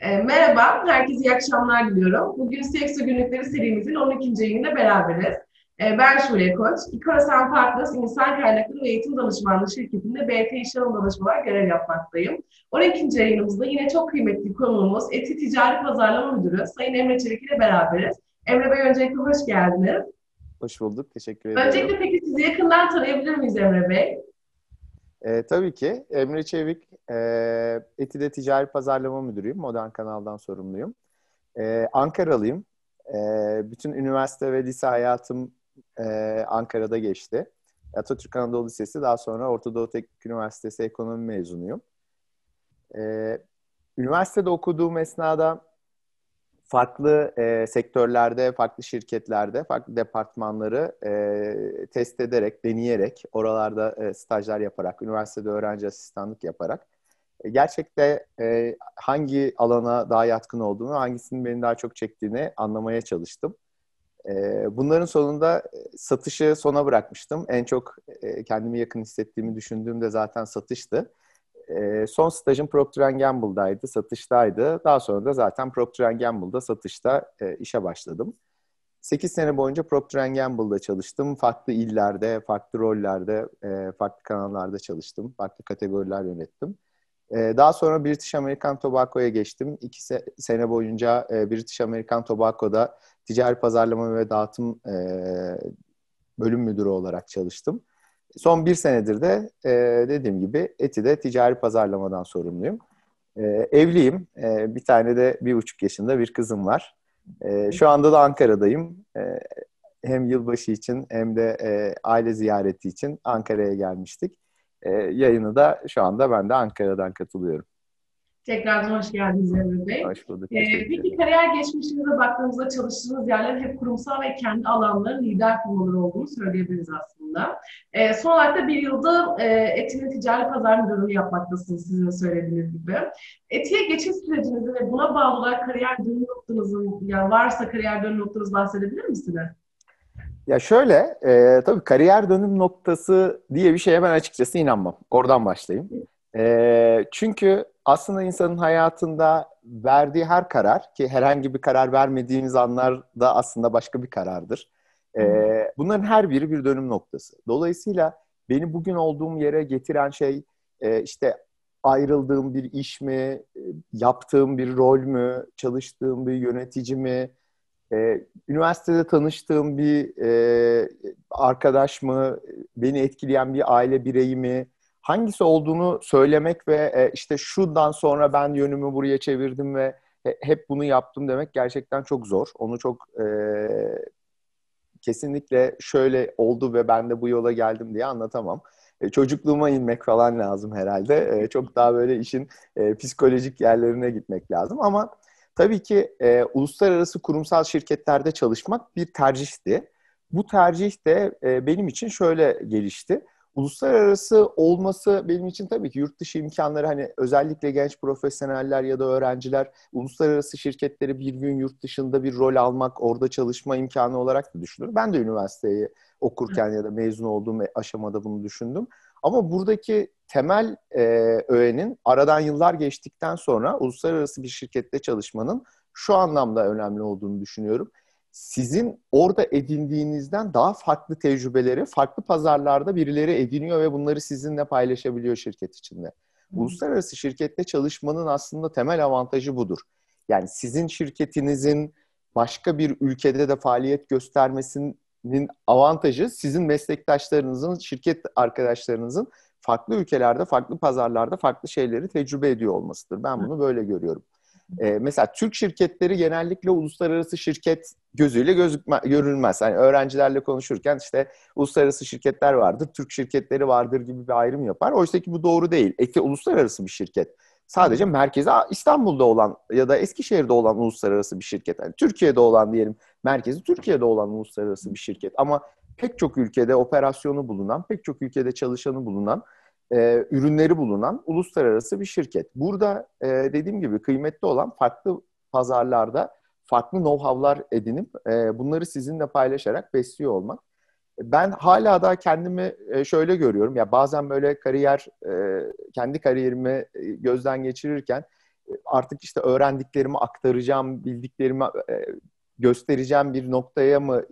E, merhaba, herkese iyi akşamlar diliyorum. Bugün CXO Günlükleri serimizin 12. yayınında beraberiz. E, ben Şule Koç, İKORASAN Partners İnsan Kaynakları ve Eğitim Danışmanlığı şirketinde BT İşlerim Danışma olarak görev yapmaktayım. 12. yayınımızda yine çok kıymetli konuğumuz Eti Ticari Pazarlama Müdürü Sayın Emre Çelik ile beraberiz. Emre Bey öncelikle hoş geldiniz. Hoş bulduk, teşekkür ederim. Öncelikle peki sizi yakından tanıyabilir miyiz Emre Bey? E, tabii ki. Emre Çevik, e, Eti'de Ticari Pazarlama Müdürüyüm. Modern Kanal'dan sorumluyum. E, Ankaralıyım. E, bütün üniversite ve lise hayatım e, Ankara'da geçti. Atatürk Anadolu Lisesi, daha sonra Orta Doğu Teknik Üniversitesi ekonomi mezunuyum. E, üniversitede okuduğum esnada farklı e, sektörlerde, farklı şirketlerde, farklı departmanları e, test ederek, deneyerek, oralarda e, stajlar yaparak, üniversitede öğrenci asistanlık yaparak e, gerçekte e, hangi alana daha yatkın olduğunu, hangisinin beni daha çok çektiğini anlamaya çalıştım. E, bunların sonunda satışı sona bırakmıştım. En çok e, kendimi yakın hissettiğimi düşündüğüm de zaten satıştı. E, son stajım Procter Gamble'daydı, satıştaydı. Daha sonra da zaten Procter Gamble'da satışta e, işe başladım. 8 sene boyunca Procter Gamble'da çalıştım. Farklı illerde, farklı rollerde, e, farklı kanallarda çalıştım. Farklı kategoriler yönettim. E, daha sonra British American Tobacco'ya geçtim. 2 se- sene boyunca e, British American Tobacco'da ticari pazarlama ve dağıtım e, bölüm müdürü olarak çalıştım. Son bir senedir de e, dediğim gibi Eti'de ticari pazarlamadan sorumluyum. E, evliyim. E, bir tane de bir buçuk yaşında bir kızım var. E, şu anda da Ankara'dayım. E, hem yılbaşı için hem de e, aile ziyareti için Ankara'ya gelmiştik. E, yayını da şu anda ben de Ankara'dan katılıyorum. Tekrardan hoş geldiniz Emre Bey. Hoş bulduk. Ee, peki kariyer geçmişinize baktığımızda çalıştığınız yerler hep kurumsal ve kendi alanların lider firmaları olduğunu söyleyebiliriz aslında. Ee, son olarak da bir yılda e, Eti'nin ticari pazar müdürlüğü yapmaktasınız sizin söylediğiniz gibi. Eti'ye geçiş sürecinizi ve buna bağlı olarak kariyer dönüm noktanızın, yani varsa kariyer dönüm noktanızı bahsedebilir misiniz? Ya şöyle, e, tabii kariyer dönüm noktası diye bir şeye ben açıkçası inanmam. Oradan başlayayım. E, çünkü aslında insanın hayatında verdiği her karar ki herhangi bir karar vermediğimiz anlarda aslında başka bir karardır. Ee, bunların her biri bir dönüm noktası. Dolayısıyla beni bugün olduğum yere getiren şey e, işte ayrıldığım bir iş mi, e, yaptığım bir rol mü, çalıştığım bir yönetici mi, e, üniversitede tanıştığım bir e, arkadaş mı, beni etkileyen bir aile bireyi mi, hangisi olduğunu söylemek ve e, işte şundan sonra ben yönümü buraya çevirdim ve hep bunu yaptım demek gerçekten çok zor. Onu çok e, kesinlikle şöyle oldu ve ben de bu yola geldim diye anlatamam. E, çocukluğuma inmek falan lazım herhalde. E, çok daha böyle işin e, psikolojik yerlerine gitmek lazım ama tabii ki e, uluslararası kurumsal şirketlerde çalışmak bir tercihti. Bu tercih de e, benim için şöyle gelişti uluslararası olması benim için tabii ki yurt dışı imkanları hani özellikle genç profesyoneller ya da öğrenciler uluslararası şirketleri bir gün yurt dışında bir rol almak, orada çalışma imkanı olarak da düşünür. Ben de üniversiteyi okurken ya da mezun olduğum aşamada bunu düşündüm. Ama buradaki temel e, öğenin aradan yıllar geçtikten sonra uluslararası bir şirkette çalışmanın şu anlamda önemli olduğunu düşünüyorum sizin orada edindiğinizden daha farklı tecrübeleri farklı pazarlarda birileri ediniyor ve bunları sizinle paylaşabiliyor şirket içinde. Hmm. Uluslararası şirkette çalışmanın aslında temel avantajı budur. Yani sizin şirketinizin başka bir ülkede de faaliyet göstermesinin avantajı sizin meslektaşlarınızın, şirket arkadaşlarınızın farklı ülkelerde, farklı pazarlarda farklı şeyleri tecrübe ediyor olmasıdır. Ben bunu böyle görüyorum. E, mesela Türk şirketleri genellikle uluslararası şirket gözüyle gözükme, görülmez. Yani öğrencilerle konuşurken işte uluslararası şirketler vardır, Türk şirketleri vardır gibi bir ayrım yapar. Oysa ki bu doğru değil. Eki uluslararası bir şirket. Sadece merkezi İstanbul'da olan ya da Eskişehir'de olan uluslararası bir şirket. Yani Türkiye'de olan diyelim merkezi Türkiye'de olan uluslararası bir şirket. Ama pek çok ülkede operasyonu bulunan, pek çok ülkede çalışanı bulunan e, ürünleri bulunan uluslararası bir şirket. Burada e, dediğim gibi kıymetli olan farklı pazarlarda farklı know-how'lar edinip e, bunları sizinle paylaşarak besliyor olmak. Ben hala da kendimi e, şöyle görüyorum. Ya bazen böyle kariyer, e, kendi kariyerimi e, gözden geçirirken artık işte öğrendiklerimi aktaracağım, bildiklerimi göstereceğim bir noktaya mı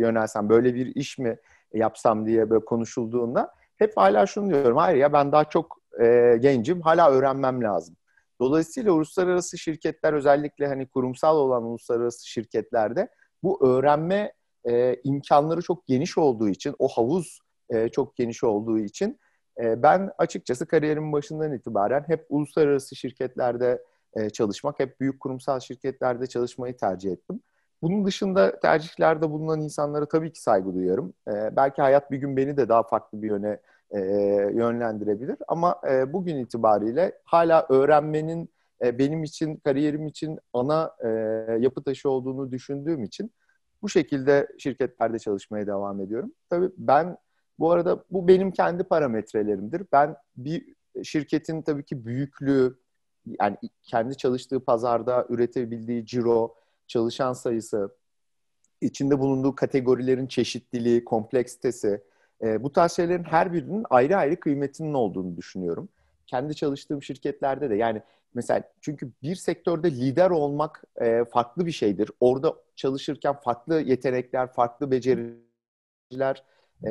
yönelsem, böyle bir iş mi yapsam diye böyle konuşulduğunda hep hala şunu diyorum. Hayır ya ben daha çok e, gencim, hala öğrenmem lazım. Dolayısıyla uluslararası şirketler özellikle hani kurumsal olan uluslararası şirketlerde bu öğrenme e, imkanları çok geniş olduğu için, o havuz e, çok geniş olduğu için e, ben açıkçası kariyerimin başından itibaren hep uluslararası şirketlerde e, çalışmak, hep büyük kurumsal şirketlerde çalışmayı tercih ettim. Bunun dışında tercihlerde bulunan insanlara tabii ki saygı duyuyorum. E, belki hayat bir gün beni de daha farklı bir yöne e, yönlendirebilir. Ama e, bugün itibariyle hala öğrenmenin e, benim için, kariyerim için ana e, yapı taşı olduğunu düşündüğüm için bu şekilde şirketlerde çalışmaya devam ediyorum. Tabii ben bu arada bu benim kendi parametrelerimdir. Ben bir şirketin tabii ki büyüklüğü, yani kendi çalıştığı pazarda üretebildiği ciro, çalışan sayısı, içinde bulunduğu kategorilerin çeşitliliği, kompleksitesi, e, bu tarz şeylerin her birinin ayrı ayrı kıymetinin olduğunu düşünüyorum. Kendi çalıştığım şirketlerde de yani mesela çünkü bir sektörde lider olmak e, farklı bir şeydir. Orada çalışırken farklı yetenekler, farklı beceriler e,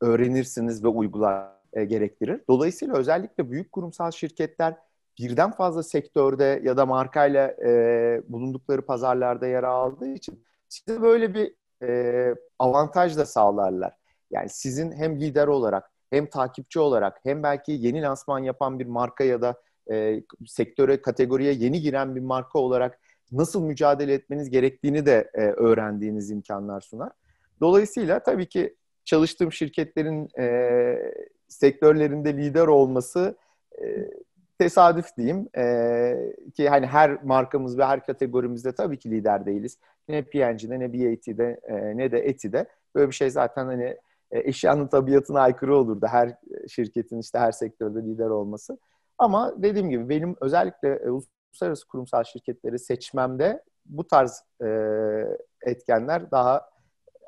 öğrenirsiniz ve uygular e, gerektirir. Dolayısıyla özellikle büyük kurumsal şirketler birden fazla sektörde ya da markayla e, bulundukları pazarlarda yer aldığı için size böyle bir e, avantaj da sağlarlar. Yani sizin hem lider olarak hem takipçi olarak hem belki yeni lansman yapan bir marka ya da e, sektöre, kategoriye yeni giren bir marka olarak nasıl mücadele etmeniz gerektiğini de e, öğrendiğiniz imkanlar sunar. Dolayısıyla tabii ki çalıştığım şirketlerin e, sektörlerinde lider olması e, tesadüf diyeyim e, ki hani her markamız ve her kategorimizde tabii ki lider değiliz. Ne P&G'de ne BAT'de e, ne de Eti'de böyle bir şey zaten hani e, eşyanın tabiatına aykırı olurdu her şirketin işte her sektörde lider olması. Ama dediğim gibi benim özellikle e, uluslararası kurumsal şirketleri seçmemde bu tarz e, etkenler daha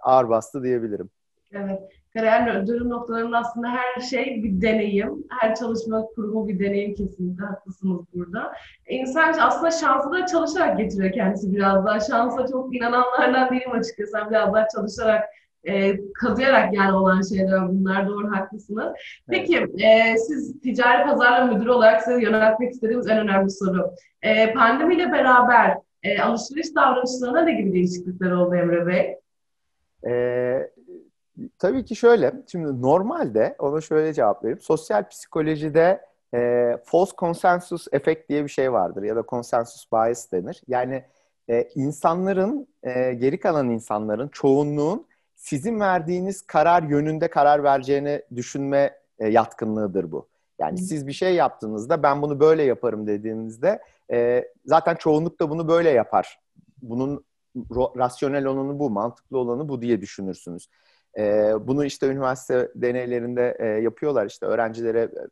ağır bastı diyebilirim. Evet. Kariyer dönüm noktalarında aslında her şey bir deneyim. Her çalışma kurumu bir deneyim kesinlikle haklısınız burada. İnsan aslında şansı da çalışarak getiriyor kendisi biraz daha. Şansa çok inananlardan değilim açıkçası. Biraz daha çalışarak e, kazıyarak yani olan şeyler bunlar. Doğru haklısınız. Peki e, siz ticari pazarla müdürü olarak size yöneltmek istediğimiz en önemli soru. E, pandemiyle beraber e, alışveriş davranışlarına ne gibi değişiklikler oldu Emre Bey? E, tabii ki şöyle. Şimdi normalde ona şöyle cevap vereyim. Sosyal psikolojide e, false consensus efekt diye bir şey vardır ya da consensus bias denir. Yani e, insanların, e, geri kalan insanların, çoğunluğun sizin verdiğiniz karar yönünde karar vereceğini düşünme e, yatkınlığıdır bu. Yani siz bir şey yaptığınızda ben bunu böyle yaparım dediğinizde e, zaten çoğunluk da bunu böyle yapar. Bunun rasyonel olanı bu, mantıklı olanı bu diye düşünürsünüz. E, bunu işte üniversite deneylerinde e, yapıyorlar işte öğrencilere e,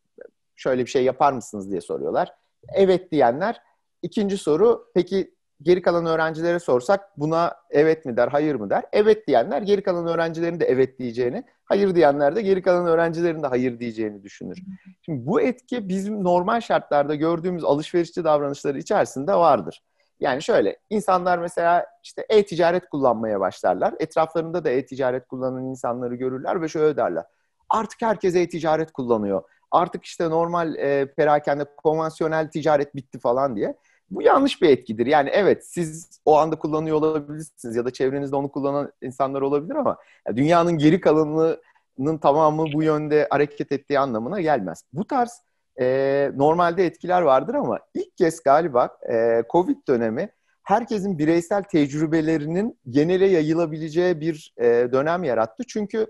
şöyle bir şey yapar mısınız diye soruyorlar. Evet diyenler. İkinci soru peki geri kalan öğrencilere sorsak buna evet mi der, hayır mı der? Evet diyenler geri kalan öğrencilerin de evet diyeceğini, hayır diyenler de geri kalan öğrencilerin de hayır diyeceğini düşünür. Şimdi bu etki bizim normal şartlarda gördüğümüz alışverişçi davranışları içerisinde vardır. Yani şöyle, insanlar mesela işte e-ticaret kullanmaya başlarlar. Etraflarında da e-ticaret kullanan insanları görürler ve şöyle derler. Artık herkes e-ticaret kullanıyor. Artık işte normal e, perakende konvansiyonel ticaret bitti falan diye. Bu yanlış bir etkidir. Yani evet siz o anda kullanıyor olabilirsiniz ya da çevrenizde onu kullanan insanlar olabilir ama dünyanın geri kalanının tamamı bu yönde hareket ettiği anlamına gelmez. Bu tarz e, normalde etkiler vardır ama ilk kez galiba e, Covid dönemi herkesin bireysel tecrübelerinin genele yayılabileceği bir e, dönem yarattı. Çünkü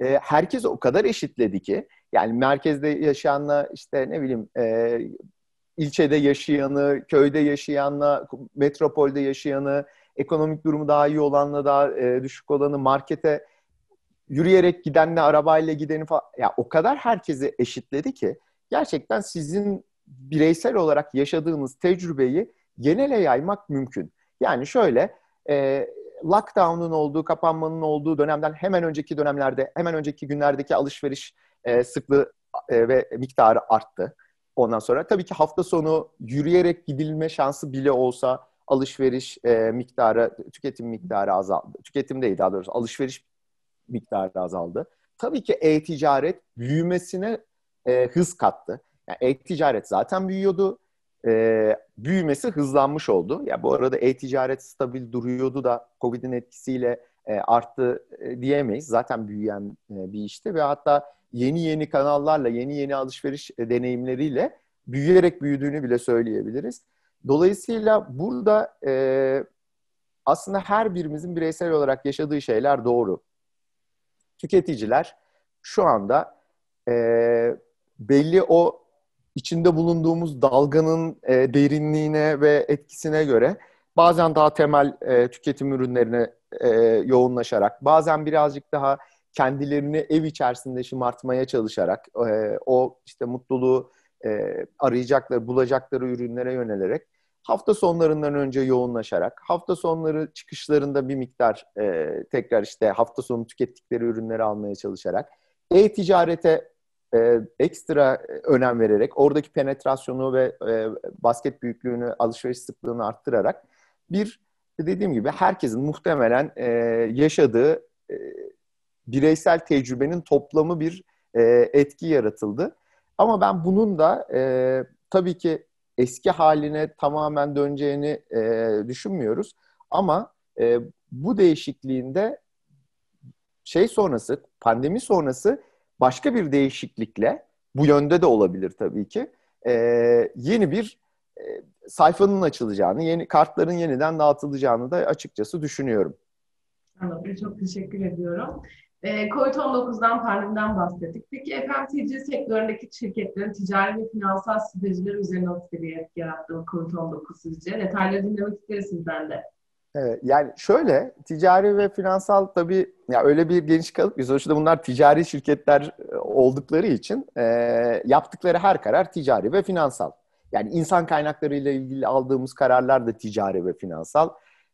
e, herkes o kadar eşitledi ki yani merkezde yaşayanla işte ne bileyim e, ilçede yaşayanı, köyde yaşayanla, metropolde yaşayanı, ekonomik durumu daha iyi olanla daha e, düşük olanı, markete yürüyerek gidenle, arabayla gideni falan. Ya o kadar herkesi eşitledi ki gerçekten sizin bireysel olarak yaşadığınız tecrübeyi genele yaymak mümkün. Yani şöyle, e, lockdown'un olduğu, kapanmanın olduğu dönemden hemen önceki dönemlerde, hemen önceki günlerdeki alışveriş e, sıklığı e, ve miktarı arttı Ondan sonra tabii ki hafta sonu yürüyerek gidilme şansı bile olsa alışveriş e, miktarı, tüketim miktarı azaldı. Tüketim değil daha doğrusu alışveriş miktarı azaldı. Tabii ki e-ticaret büyümesine e, hız kattı. Yani e-ticaret zaten büyüyordu. E, büyümesi hızlanmış oldu. Ya yani bu arada e-ticaret stabil duruyordu da Covid'in etkisiyle e, arttı e, diyemeyiz. Zaten büyüyen e, bir işti ve hatta yeni yeni kanallarla, yeni yeni alışveriş e, deneyimleriyle büyüyerek büyüdüğünü bile söyleyebiliriz. Dolayısıyla burada e, aslında her birimizin bireysel olarak yaşadığı şeyler doğru. Tüketiciler şu anda e, belli o içinde bulunduğumuz dalganın e, derinliğine ve etkisine göre bazen daha temel e, tüketim ürünlerine e, yoğunlaşarak, bazen birazcık daha kendilerini ev içerisinde şımartmaya çalışarak, e, o işte mutluluğu e, arayacakları, bulacakları ürünlere yönelerek hafta sonlarından önce yoğunlaşarak, hafta sonları çıkışlarında bir miktar e, tekrar işte hafta sonu tükettikleri ürünleri almaya çalışarak, e-ticarete e, ekstra önem vererek, oradaki penetrasyonu ve e, basket büyüklüğünü, alışveriş sıklığını arttırarak bir dediğim gibi herkesin muhtemelen e, yaşadığı e, bireysel tecrübenin toplamı bir e, etki yaratıldı. Ama ben bunun da e, tabii ki eski haline tamamen döneceğini e, düşünmüyoruz. Ama e, bu değişikliğinde şey sonrası, pandemi sonrası başka bir değişiklikle, bu yönde de olabilir tabii ki, e, yeni bir e, sayfanın açılacağını, yeni kartların yeniden dağıtılacağını da açıkçası düşünüyorum. Anladım. Çok teşekkür ediyorum. E, Covid-19'dan pandemiden bahsettik. Peki FMCG sektöründeki şirketlerin ticari ve finansal stratejileri üzerine nasıl bir etki yarattı Covid-19 sizce? Detayları dinlemek isteriz sizden de. Evet, yani şöyle ticari ve finansal tabii ya öyle bir geniş kalıp sonuçta bunlar ticari şirketler e, oldukları için e, yaptıkları her karar ticari ve finansal. Yani insan kaynakları ile ilgili aldığımız kararlar da ticari ve finansal.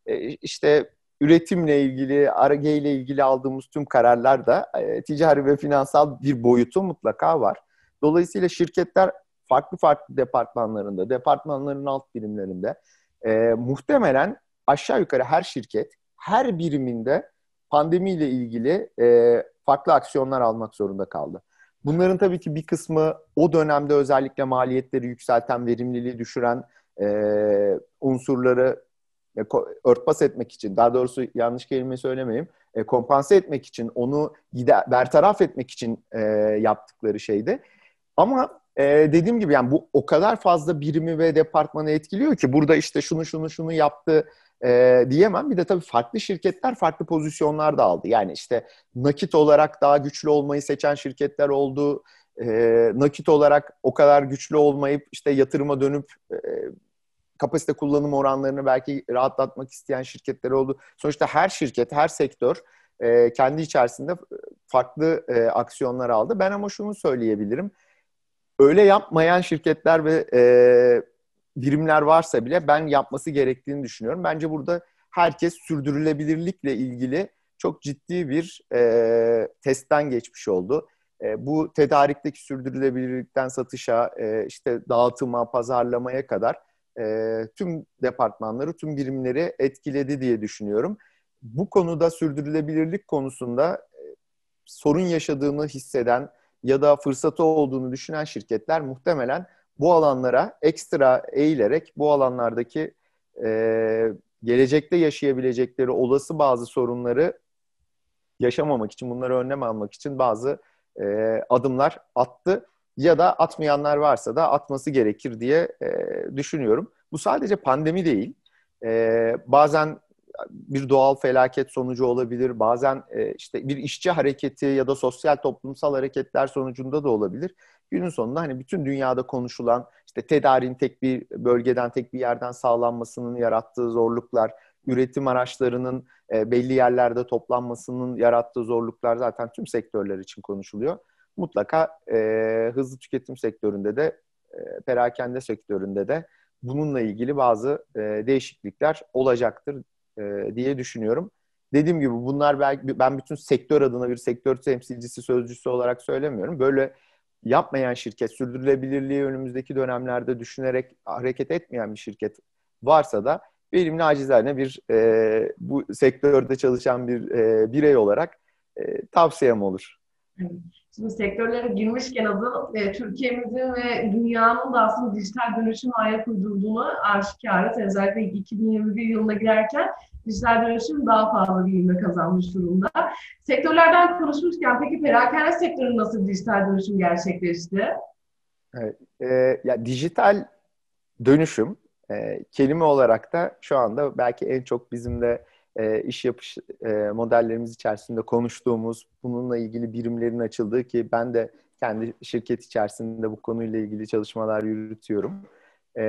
E, işte üretimle ilgili, ARGE ile ilgili aldığımız tüm kararlar da e, ticari ve finansal bir boyutu mutlaka var. Dolayısıyla şirketler farklı farklı departmanlarında, departmanların alt birimlerinde e, muhtemelen aşağı yukarı her şirket her biriminde pandemiyle ilgili e, farklı aksiyonlar almak zorunda kaldı. Bunların tabii ki bir kısmı o dönemde özellikle maliyetleri yükselten, verimliliği düşüren e, unsurları e, örtbas etmek için, daha doğrusu yanlış kelime söylemeyeyim, e, kompanse etmek için, onu bertaraf etmek için e, yaptıkları şeydi. Ama e, dediğim gibi yani bu o kadar fazla birimi ve departmanı etkiliyor ki burada işte şunu şunu şunu yaptı e, diyemem. Bir de tabii farklı şirketler farklı pozisyonlar da aldı. Yani işte nakit olarak daha güçlü olmayı seçen şirketler oldu. E, nakit olarak o kadar güçlü olmayıp işte yatırıma dönüp e, kapasite kullanım oranlarını belki rahatlatmak isteyen şirketler oldu. Sonuçta her şirket, her sektör e, kendi içerisinde farklı e, aksiyonlar aldı. Ben ama şunu söyleyebilirim. Öyle yapmayan şirketler ve e, birimler varsa bile ben yapması gerektiğini düşünüyorum. Bence burada herkes sürdürülebilirlikle ilgili çok ciddi bir e, testten geçmiş oldu. E, bu tedarikteki sürdürülebilirlikten satışa, e, işte dağıtıma, pazarlamaya kadar e, tüm departmanları, tüm birimleri etkiledi diye düşünüyorum. Bu konuda sürdürülebilirlik konusunda e, sorun yaşadığını hisseden ya da fırsatı olduğunu düşünen şirketler muhtemelen bu alanlara ekstra eğilerek bu alanlardaki e, gelecekte yaşayabilecekleri olası bazı sorunları yaşamamak için, bunları önlem almak için bazı e, adımlar attı ya da atmayanlar varsa da atması gerekir diye e, düşünüyorum. Bu sadece pandemi değil. E, bazen bir doğal felaket sonucu olabilir. Bazen e, işte bir işçi hareketi ya da sosyal toplumsal hareketler sonucunda da olabilir. Günün sonunda hani bütün dünyada konuşulan işte tedarin tek bir bölgeden tek bir yerden sağlanmasının yarattığı zorluklar, üretim araçlarının e, belli yerlerde toplanmasının yarattığı zorluklar zaten tüm sektörler için konuşuluyor mutlaka e, hızlı tüketim sektöründe de e, perakende sektöründe de bununla ilgili bazı e, değişiklikler olacaktır e, diye düşünüyorum. Dediğim gibi bunlar belki ben bütün sektör adına bir sektör temsilcisi sözcüsü olarak söylemiyorum. Böyle yapmayan şirket, sürdürülebilirliği önümüzdeki dönemlerde düşünerek hareket etmeyen bir şirket varsa da benim nacizane bir e, bu sektörde çalışan bir e, birey olarak e, tavsiyem olur. Şimdi sektörlere girmişken adı e, Türkiye'mizin ve dünyanın da aslında dijital dönüşüm ayak uydurduğunu aşikarız. Özellikle 2021 yılına girerken dijital dönüşüm daha fazla bir ivme kazanmış durumda. Sektörlerden konuşmuşken peki perakende sektörü nasıl dijital dönüşüm gerçekleşti? Evet, e, ya dijital dönüşüm e, kelime olarak da şu anda belki en çok bizim de e, iş yapış e, modellerimiz içerisinde konuştuğumuz, bununla ilgili birimlerin açıldığı ki ben de kendi şirket içerisinde bu konuyla ilgili çalışmalar yürütüyorum. E,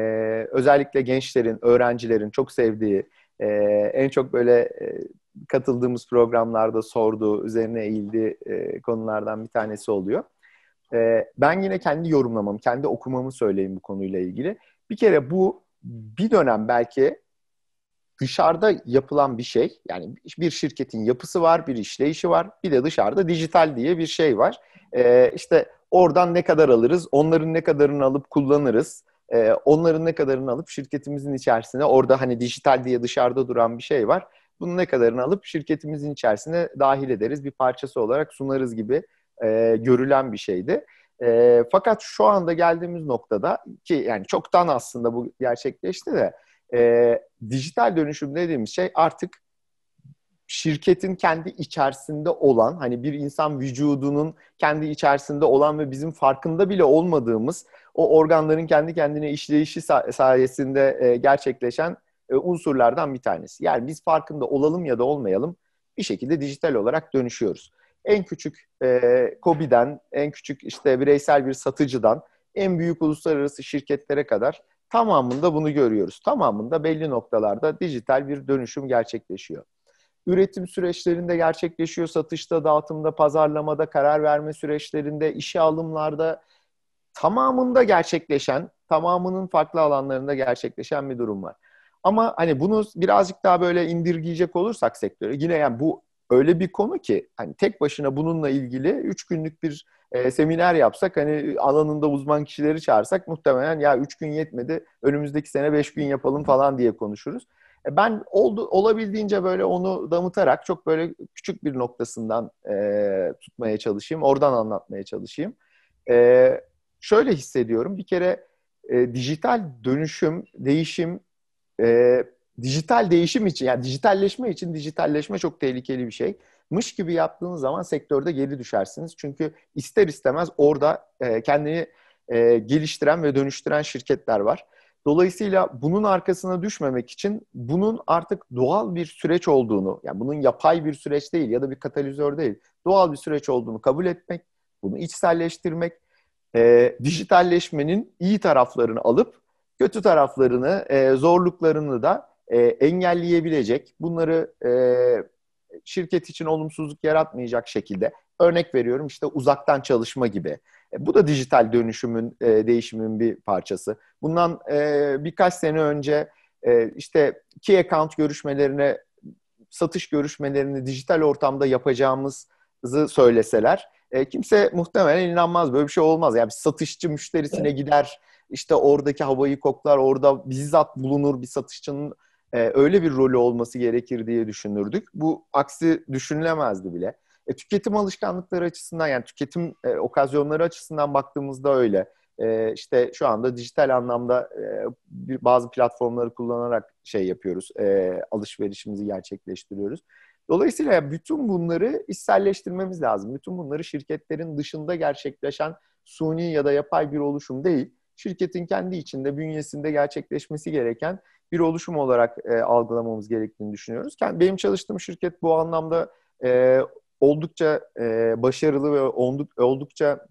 özellikle gençlerin, öğrencilerin çok sevdiği, e, en çok böyle e, katıldığımız programlarda sorduğu, üzerine eğildiği e, konulardan bir tanesi oluyor. E, ben yine kendi yorumlamamı, kendi okumamı söyleyeyim bu konuyla ilgili. Bir kere bu bir dönem belki dışarıda yapılan bir şey. Yani bir şirketin yapısı var, bir işleyişi var. Bir de dışarıda dijital diye bir şey var. Ee, işte oradan ne kadar alırız, onların ne kadarını alıp kullanırız. Ee, onların ne kadarını alıp şirketimizin içerisine orada hani dijital diye dışarıda duran bir şey var. Bunun ne kadarını alıp şirketimizin içerisine dahil ederiz, bir parçası olarak sunarız gibi e, görülen bir şeydi. E, fakat şu anda geldiğimiz noktada ki yani çoktan aslında bu gerçekleşti de e, dijital dönüşüm dediğimiz şey artık şirketin kendi içerisinde olan hani bir insan vücudunun kendi içerisinde olan ve bizim farkında bile olmadığımız o organların kendi kendine işleyişi sayesinde e, gerçekleşen e, unsurlardan bir tanesi. Yani biz farkında olalım ya da olmayalım bir şekilde dijital olarak dönüşüyoruz. En küçük e, COBİ'den, en küçük işte bireysel bir satıcıdan, en büyük uluslararası şirketlere kadar Tamamında bunu görüyoruz. Tamamında belli noktalarda dijital bir dönüşüm gerçekleşiyor. Üretim süreçlerinde gerçekleşiyor, satışta, dağıtımda, pazarlamada, karar verme süreçlerinde, işe alımlarda tamamında gerçekleşen, tamamının farklı alanlarında gerçekleşen bir durum var. Ama hani bunu birazcık daha böyle indirgeyecek olursak sektöre yine yani bu öyle bir konu ki hani tek başına bununla ilgili üç günlük bir e, seminer yapsak hani alanında uzman kişileri çağırsak muhtemelen ya üç gün yetmedi önümüzdeki sene beş gün yapalım falan diye konuşuruz. E, ben oldu olabildiğince böyle onu damıtarak çok böyle küçük bir noktasından e, tutmaya çalışayım, oradan anlatmaya çalışayım. E, şöyle hissediyorum, bir kere e, dijital dönüşüm, değişim, e, dijital değişim için, yani dijitalleşme için dijitalleşme çok tehlikeli bir şey mış gibi yaptığınız zaman sektörde geri düşersiniz. Çünkü ister istemez orada e, kendini e, geliştiren ve dönüştüren şirketler var. Dolayısıyla bunun arkasına düşmemek için bunun artık doğal bir süreç olduğunu, yani bunun yapay bir süreç değil ya da bir katalizör değil, doğal bir süreç olduğunu kabul etmek, bunu içselleştirmek, e, dijitalleşmenin iyi taraflarını alıp kötü taraflarını, e, zorluklarını da e, engelleyebilecek, bunları e, şirket için olumsuzluk yaratmayacak şekilde örnek veriyorum işte uzaktan çalışma gibi. E, bu da dijital dönüşümün, e, değişimin bir parçası. Bundan e, birkaç sene önce e, işte key account görüşmelerine, satış görüşmelerini dijital ortamda yapacağımızı söyleseler e, kimse muhtemelen inanmaz. Böyle bir şey olmaz. Yani bir satışçı müşterisine gider, işte oradaki havayı koklar, orada bizzat bulunur bir satışçının e, öyle bir rolü olması gerekir diye düşünürdük. Bu aksi düşünülemezdi bile. E, tüketim alışkanlıkları açısından yani tüketim e, okazyonları açısından baktığımızda öyle. E, işte şu anda dijital anlamda e, bir, bazı platformları kullanarak şey yapıyoruz, e, alışverişimizi gerçekleştiriyoruz. Dolayısıyla bütün bunları içselleştirmemiz lazım. Bütün bunları şirketlerin dışında gerçekleşen suni ya da yapay bir oluşum değil, şirketin kendi içinde, bünyesinde gerçekleşmesi gereken bir oluşum olarak e, algılamamız gerektiğini düşünüyoruz. Benim çalıştığım şirket bu anlamda e, oldukça e, başarılı ve olduk, oldukça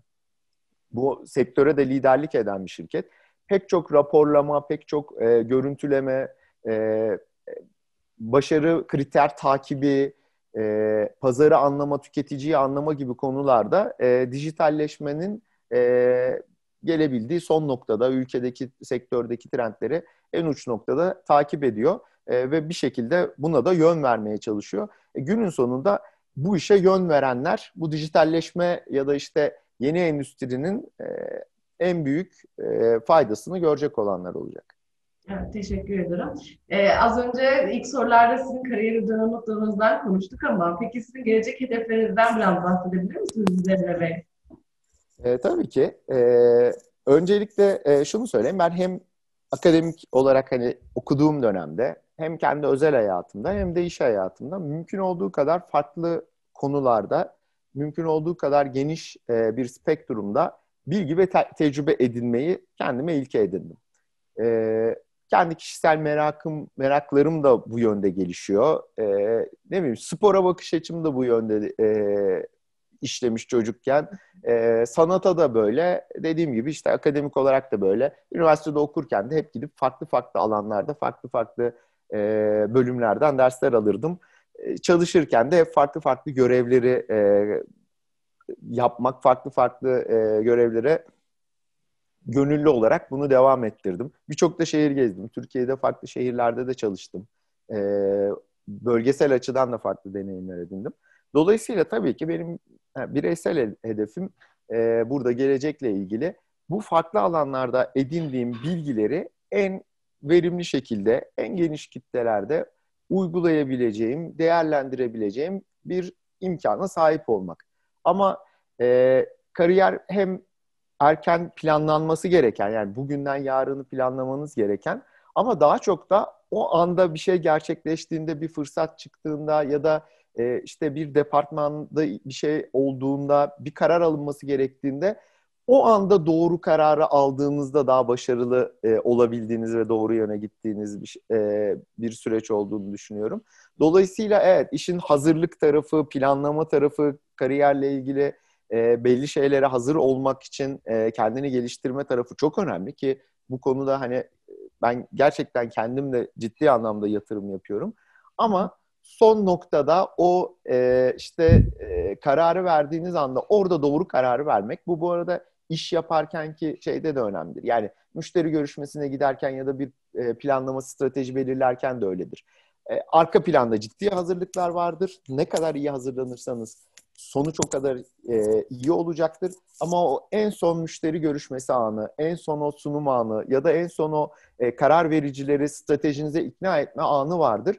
bu sektöre de liderlik eden bir şirket. Pek çok raporlama, pek çok e, görüntüleme, e, başarı kriter takibi, e, pazarı anlama, tüketiciyi anlama gibi konularda e, dijitalleşmenin e, gelebildiği son noktada ülkedeki sektördeki trendleri en uç noktada takip ediyor e, ve bir şekilde buna da yön vermeye çalışıyor. E, günün sonunda bu işe yön verenler, bu dijitalleşme ya da işte yeni endüstrinin e, en büyük e, faydasını görecek olanlar olacak. Evet, teşekkür ederim. Ee, az önce ilk sorularda sizin kariyeri noktalarınızdan konuştuk ama peki sizin gelecek hedeflerinizden biraz bahsedebilir misiniz Emre Bey? E, tabii ki. E, öncelikle e, şunu söyleyeyim. Ben hem akademik olarak hani okuduğum dönemde hem kendi özel hayatımda hem de iş hayatımda mümkün olduğu kadar farklı konularda mümkün olduğu kadar geniş e, bir spektrumda bilgi ve te- tecrübe edinmeyi kendime ilke edindim. E, kendi kişisel merakım, meraklarım da bu yönde gelişiyor. E, ne bileyim spora bakış açım da bu yönde e, işlemiş çocukken. E, sanata da böyle. Dediğim gibi işte akademik olarak da böyle. Üniversitede okurken de hep gidip farklı farklı alanlarda, farklı farklı e, bölümlerden dersler alırdım. E, çalışırken de farklı farklı görevleri e, yapmak, farklı farklı e, görevlere gönüllü olarak bunu devam ettirdim. Birçok da şehir gezdim. Türkiye'de farklı şehirlerde de çalıştım. E, bölgesel açıdan da farklı deneyimler edindim. Dolayısıyla tabii ki benim bireysel hedefim e, burada gelecekle ilgili bu farklı alanlarda edindiğim bilgileri en verimli şekilde, en geniş kitlelerde uygulayabileceğim, değerlendirebileceğim bir imkana sahip olmak. Ama e, kariyer hem erken planlanması gereken, yani bugünden yarını planlamanız gereken ama daha çok da o anda bir şey gerçekleştiğinde, bir fırsat çıktığında ya da e, işte bir departmanda bir şey olduğunda, bir karar alınması gerektiğinde o anda doğru kararı aldığınızda daha başarılı e, olabildiğiniz ve doğru yöne gittiğiniz bir, e, bir süreç olduğunu düşünüyorum. Dolayısıyla evet işin hazırlık tarafı, planlama tarafı, kariyerle ilgili e, belli şeylere hazır olmak için e, kendini geliştirme tarafı çok önemli ki bu konuda hani ben gerçekten kendim de ciddi anlamda yatırım yapıyorum. Ama son noktada o e, işte e, kararı verdiğiniz anda orada doğru kararı vermek. Bu bu arada iş yaparken ki şeyde de önemlidir. Yani müşteri görüşmesine giderken ya da bir e, planlama strateji belirlerken de öyledir. E, arka planda ciddi hazırlıklar vardır. Ne kadar iyi hazırlanırsanız sonuç o kadar e, iyi olacaktır. Ama o en son müşteri görüşmesi anı, en son o sunum anı ya da en son o karar vericileri stratejinize ikna etme anı vardır.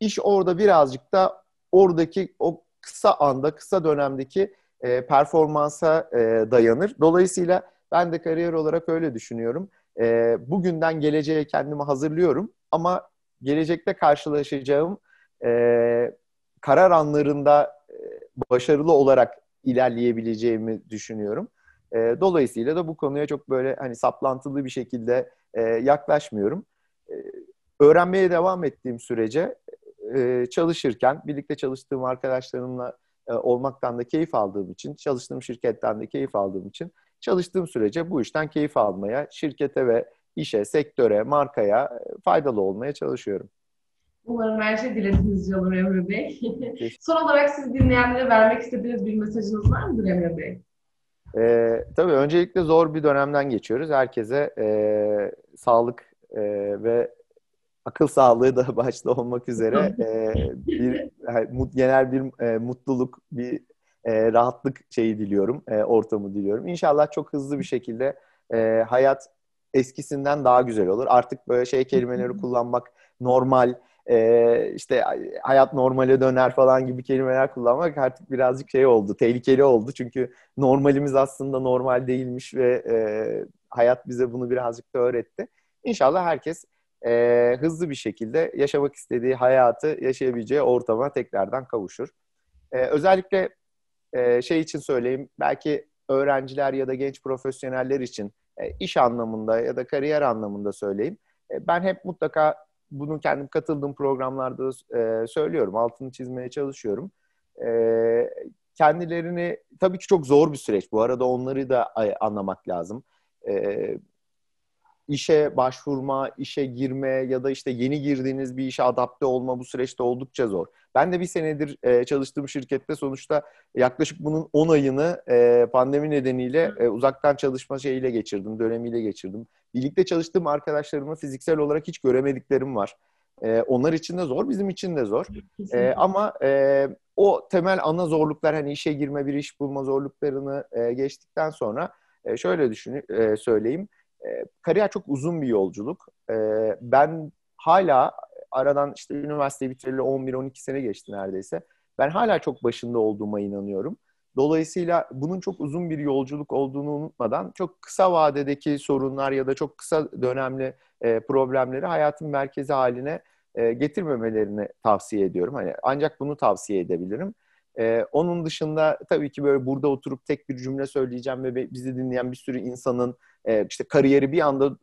İş orada birazcık da oradaki o kısa anda, kısa dönemdeki e, performansa e, dayanır. Dolayısıyla ben de kariyer olarak öyle düşünüyorum. E, bugünden geleceğe kendimi hazırlıyorum ama gelecekte karşılaşacağım e, karar anlarında e, başarılı olarak ilerleyebileceğimi düşünüyorum. E, dolayısıyla da bu konuya çok böyle hani saplantılı bir şekilde e, yaklaşmıyorum. E, öğrenmeye devam ettiğim sürece e, çalışırken birlikte çalıştığım arkadaşlarımla e, olmaktan da keyif aldığım için, çalıştığım şirketten de keyif aldığım için çalıştığım sürece bu işten keyif almaya, şirkete ve işe, sektöre, markaya e, faydalı olmaya çalışıyorum. Umarım her şey dilediğinizce olur Emre Bey. Son olarak siz dinleyenlere vermek istediğiniz bir mesajınız var mıdır Emre Bey? Ee, tabii öncelikle zor bir dönemden geçiyoruz. Herkese e, sağlık e, ve akıl sağlığı da başta olmak üzere e, bir genel bir e, mutluluk, bir e, rahatlık şeyi diliyorum, e, ortamı diliyorum. İnşallah çok hızlı bir şekilde e, hayat eskisinden daha güzel olur. Artık böyle şey kelimeleri kullanmak normal, e, işte hayat normale döner falan gibi kelimeler kullanmak artık birazcık şey oldu, tehlikeli oldu. Çünkü normalimiz aslında normal değilmiş ve e, hayat bize bunu birazcık da öğretti. İnşallah herkes e, hızlı bir şekilde yaşamak istediği hayatı yaşayabileceği ortama tekrardan kavuşur. E, özellikle e, şey için söyleyeyim, belki öğrenciler ya da genç profesyoneller için e, iş anlamında ya da kariyer anlamında söyleyeyim. E, ben hep mutlaka bunu kendim katıldığım programlarda e, söylüyorum, altını çizmeye çalışıyorum. E, kendilerini, tabii ki çok zor bir süreç bu arada onları da anlamak lazım. E, işe başvurma, işe girme ya da işte yeni girdiğiniz bir işe adapte olma bu süreçte oldukça zor. Ben de bir senedir e, çalıştığım şirkette sonuçta yaklaşık bunun 10 ayını e, pandemi nedeniyle e, uzaktan çalışma şeyiyle geçirdim, dönemiyle geçirdim. Birlikte çalıştığım arkadaşlarımı fiziksel olarak hiç göremediklerim var. E, onlar için de zor, bizim için de zor. E, ama e, o temel ana zorluklar hani işe girme, bir iş bulma zorluklarını e, geçtikten sonra e, şöyle düşün, e, söyleyeyim. E, kariyer çok uzun bir yolculuk. E, ben hala aradan işte üniversiteyi bitireli 11-12 sene geçti neredeyse. Ben hala çok başında olduğuma inanıyorum. Dolayısıyla bunun çok uzun bir yolculuk olduğunu unutmadan çok kısa vadedeki sorunlar ya da çok kısa dönemli e, problemleri hayatın merkezi haline e, getirmemelerini tavsiye ediyorum. Hani ancak bunu tavsiye edebilirim. E, onun dışında tabii ki böyle burada oturup tek bir cümle söyleyeceğim ve bizi dinleyen bir sürü insanın e, işte kariyeri bir anda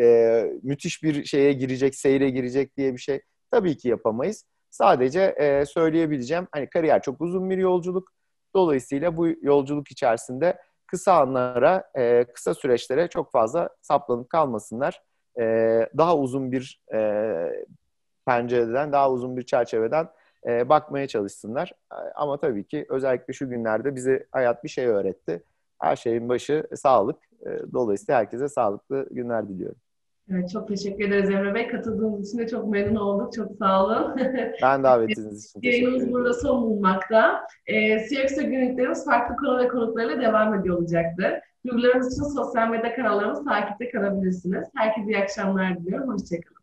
e, müthiş bir şeye girecek, seyre girecek diye bir şey tabii ki yapamayız. Sadece e, söyleyebileceğim hani kariyer çok uzun bir yolculuk. Dolayısıyla bu yolculuk içerisinde kısa anlara, e, kısa süreçlere çok fazla saplanıp kalmasınlar. Daha uzun bir pencereden, daha uzun bir çerçeveden bakmaya çalışsınlar. Ama tabii ki özellikle şu günlerde bize hayat bir şey öğretti. Her şeyin başı sağlık. E, dolayısıyla herkese sağlıklı günler diliyorum. Evet, çok teşekkür ederiz Emre Bey. Katıldığınız için de çok memnun olduk. Çok sağ olun. Ben davetiniz için teşekkür ederim. Yayınımız burada son bulmakta. E, CXO günlüklerimiz farklı konu ve konuklarıyla devam ediyor olacaktır. Duygularımız için sosyal medya kanallarımız takipte kalabilirsiniz. Herkese iyi akşamlar diliyorum. Hoşçakalın.